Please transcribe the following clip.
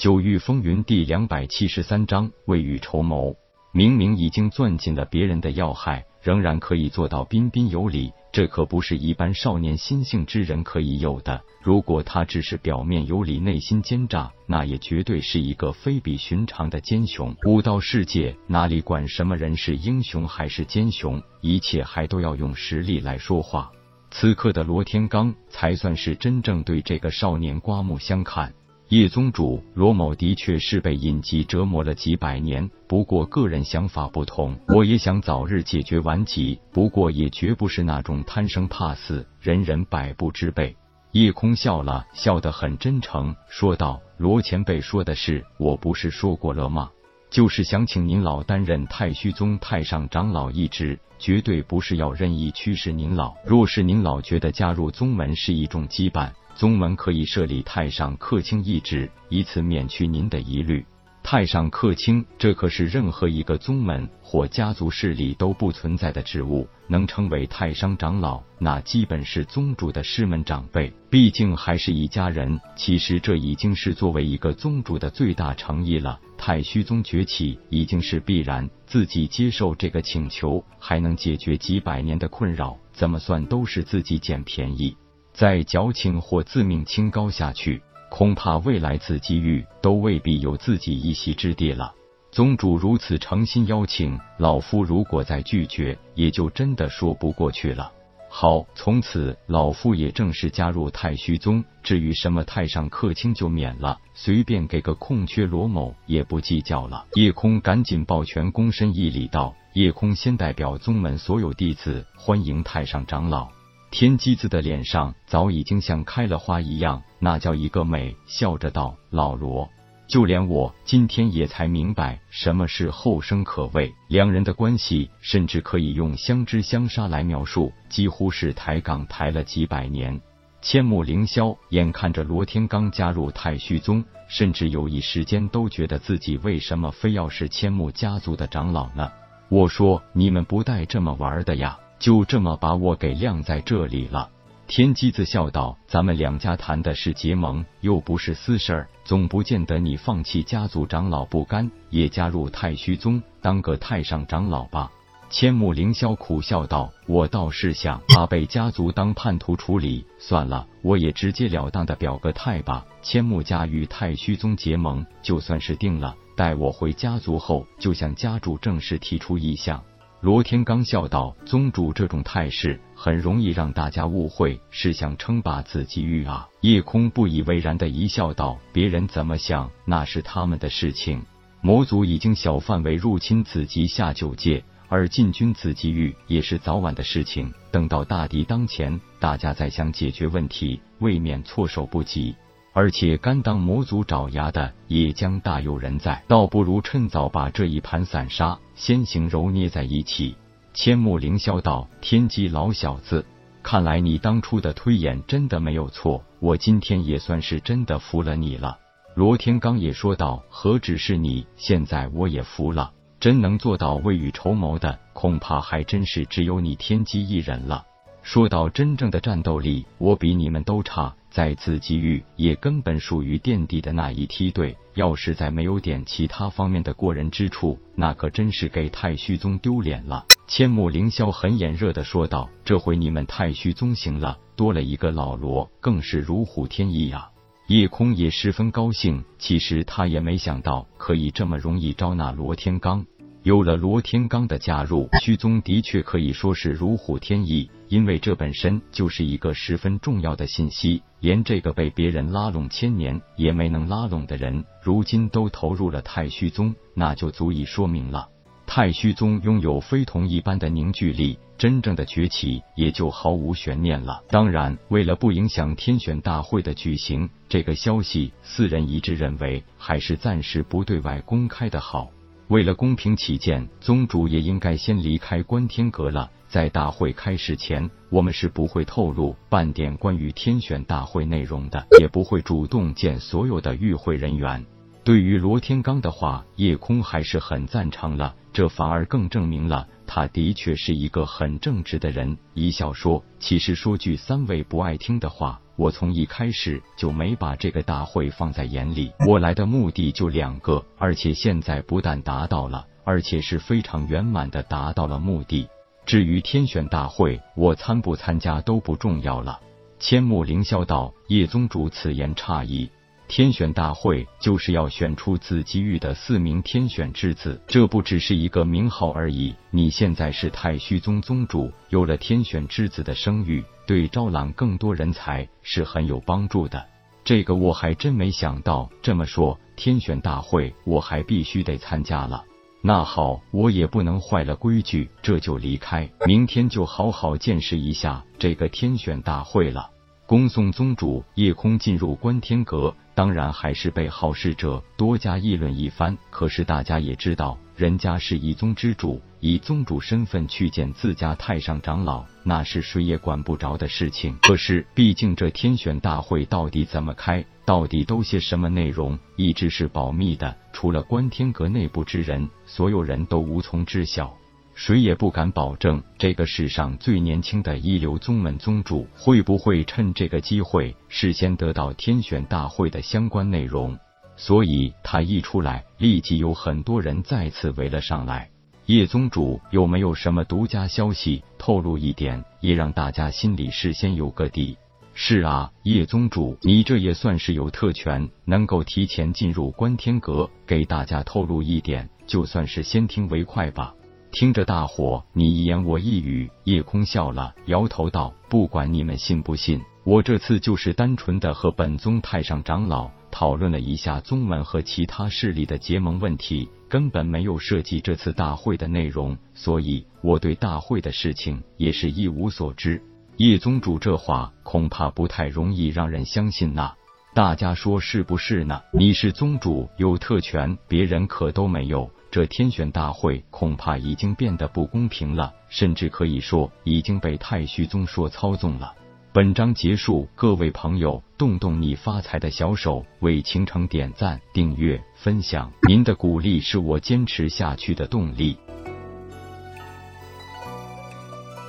九域风云第两百七十三章未雨绸缪。明明已经攥紧了别人的要害，仍然可以做到彬彬有礼，这可不是一般少年心性之人可以有的。如果他只是表面有礼，内心奸诈，那也绝对是一个非比寻常的奸雄。武道世界哪里管什么人是英雄还是奸雄，一切还都要用实力来说话。此刻的罗天罡才算是真正对这个少年刮目相看。叶宗主罗某的确是被隐疾折磨了几百年，不过个人想法不同。我也想早日解决顽疾，不过也绝不是那种贪生怕死、人人百步之辈。叶空笑了笑得很真诚，说道：“罗前辈说的是，我不是说过了吗？就是想请您老担任太虚宗太上长老一职。”绝对不是要任意驱使您老。若是您老觉得加入宗门是一种羁绊，宗门可以设立太上客卿一职，以此免去您的疑虑。太上客卿，这可是任何一个宗门或家族势力都不存在的职务。能成为太上长老，那基本是宗主的师门长辈，毕竟还是一家人。其实这已经是作为一个宗主的最大诚意了。太虚宗崛起已经是必然，自己接受这个请求，还能解决几百年的困扰，怎么算都是自己捡便宜。再矫情或自命清高下去。恐怕未来紫极域都未必有自己一席之地了。宗主如此诚心邀请，老夫如果再拒绝，也就真的说不过去了。好，从此老夫也正式加入太虚宗。至于什么太上客卿，就免了，随便给个空缺，罗某也不计较了。叶空赶紧抱拳躬身一礼道：“叶空先代表宗门所有弟子欢迎太上长老。”天机子的脸上早已经像开了花一样，那叫一个美，笑着道：“老罗，就连我今天也才明白什么是后生可畏。两人的关系甚至可以用相知相杀来描述，几乎是抬杠抬了几百年。”千木凌霄眼看着罗天罡加入太虚宗，甚至有一时间都觉得自己为什么非要是千木家族的长老呢？我说你们不带这么玩的呀！就这么把我给晾在这里了。天机子笑道：“咱们两家谈的是结盟，又不是私事儿，总不见得你放弃家族长老不甘，也加入太虚宗当个太上长老吧？”千木凌霄苦笑道：“我倒是想把被家族当叛徒处理，算了，我也直截了当的表个态吧。千木家与太虚宗结盟，就算是定了。待我回家族后，就向家主正式提出意向。”罗天刚笑道：“宗主这种态势，很容易让大家误会是想称霸紫极域啊。”夜空不以为然的一笑道：“别人怎么想，那是他们的事情。魔族已经小范围入侵紫极下九界，而进军紫极域也是早晚的事情。等到大敌当前，大家再想解决问题，未免措手不及。”而且甘当魔族爪牙的也将大有人在，倒不如趁早把这一盘散沙先行揉捏在一起。千木凌霄道：“天机老小子，看来你当初的推演真的没有错，我今天也算是真的服了你了。”罗天罡也说道：“何止是你，现在我也服了。真能做到未雨绸缪的，恐怕还真是只有你天机一人了。说到真正的战斗力，我比你们都差。”在此机遇也根本属于垫底的那一梯队，要是再没有点其他方面的过人之处，那可真是给太虚宗丢脸了。千木凌霄很眼热的说道：“这回你们太虚宗行了，多了一个老罗，更是如虎添翼啊！”叶空也十分高兴，其实他也没想到可以这么容易招纳罗天罡。有了罗天罡的加入，虚宗的确可以说是如虎添翼，因为这本身就是一个十分重要的信息。连这个被别人拉拢千年也没能拉拢的人，如今都投入了太虚宗，那就足以说明了太虚宗拥有非同一般的凝聚力，真正的崛起也就毫无悬念了。当然，为了不影响天选大会的举行，这个消息四人一致认为还是暂时不对外公开的好。为了公平起见，宗主也应该先离开观天阁了。在大会开始前，我们是不会透露半点关于天选大会内容的，也不会主动见所有的与会人员。对于罗天刚的话，叶空还是很赞成了，这反而更证明了他的确是一个很正直的人。一笑说：“其实说句三位不爱听的话，我从一开始就没把这个大会放在眼里。我来的目的就两个，而且现在不但达到了，而且是非常圆满的达到了目的。至于天选大会，我参不参加都不重要了。”千木凌霄道：“叶宗主此言差矣。”天选大会就是要选出子吉域的四名天选之子，这不只是一个名号而已。你现在是太虚宗宗主，有了天选之子的声誉，对招揽更多人才是很有帮助的。这个我还真没想到。这么说，天选大会我还必须得参加了。那好，我也不能坏了规矩，这就离开，明天就好好见识一下这个天选大会了。恭送宗主夜空进入观天阁，当然还是被好事者多加议论一番。可是大家也知道，人家是一宗之主，以宗主身份去见自家太上长老，那是谁也管不着的事情。可是毕竟这天选大会到底怎么开，到底都些什么内容，一直是保密的，除了观天阁内部之人，所有人都无从知晓。谁也不敢保证这个世上最年轻的一流宗门宗主会不会趁这个机会事先得到天选大会的相关内容，所以他一出来，立即有很多人再次围了上来。叶宗主有没有什么独家消息透露一点，也让大家心里事先有个底？是啊，叶宗主，你这也算是有特权，能够提前进入观天阁，给大家透露一点，就算是先听为快吧。听着，大伙你一言我一语，夜空笑了，摇头道：“不管你们信不信，我这次就是单纯的和本宗太上长老讨论了一下宗门和其他势力的结盟问题，根本没有涉及这次大会的内容，所以我对大会的事情也是一无所知。”叶宗主这话恐怕不太容易让人相信呐，大家说是不是呢？你是宗主，有特权，别人可都没有。这天选大会恐怕已经变得不公平了，甚至可以说已经被太虚宗说操纵了。本章结束，各位朋友，动动你发财的小手，为倾城点赞、订阅、分享，您的鼓励是我坚持下去的动力。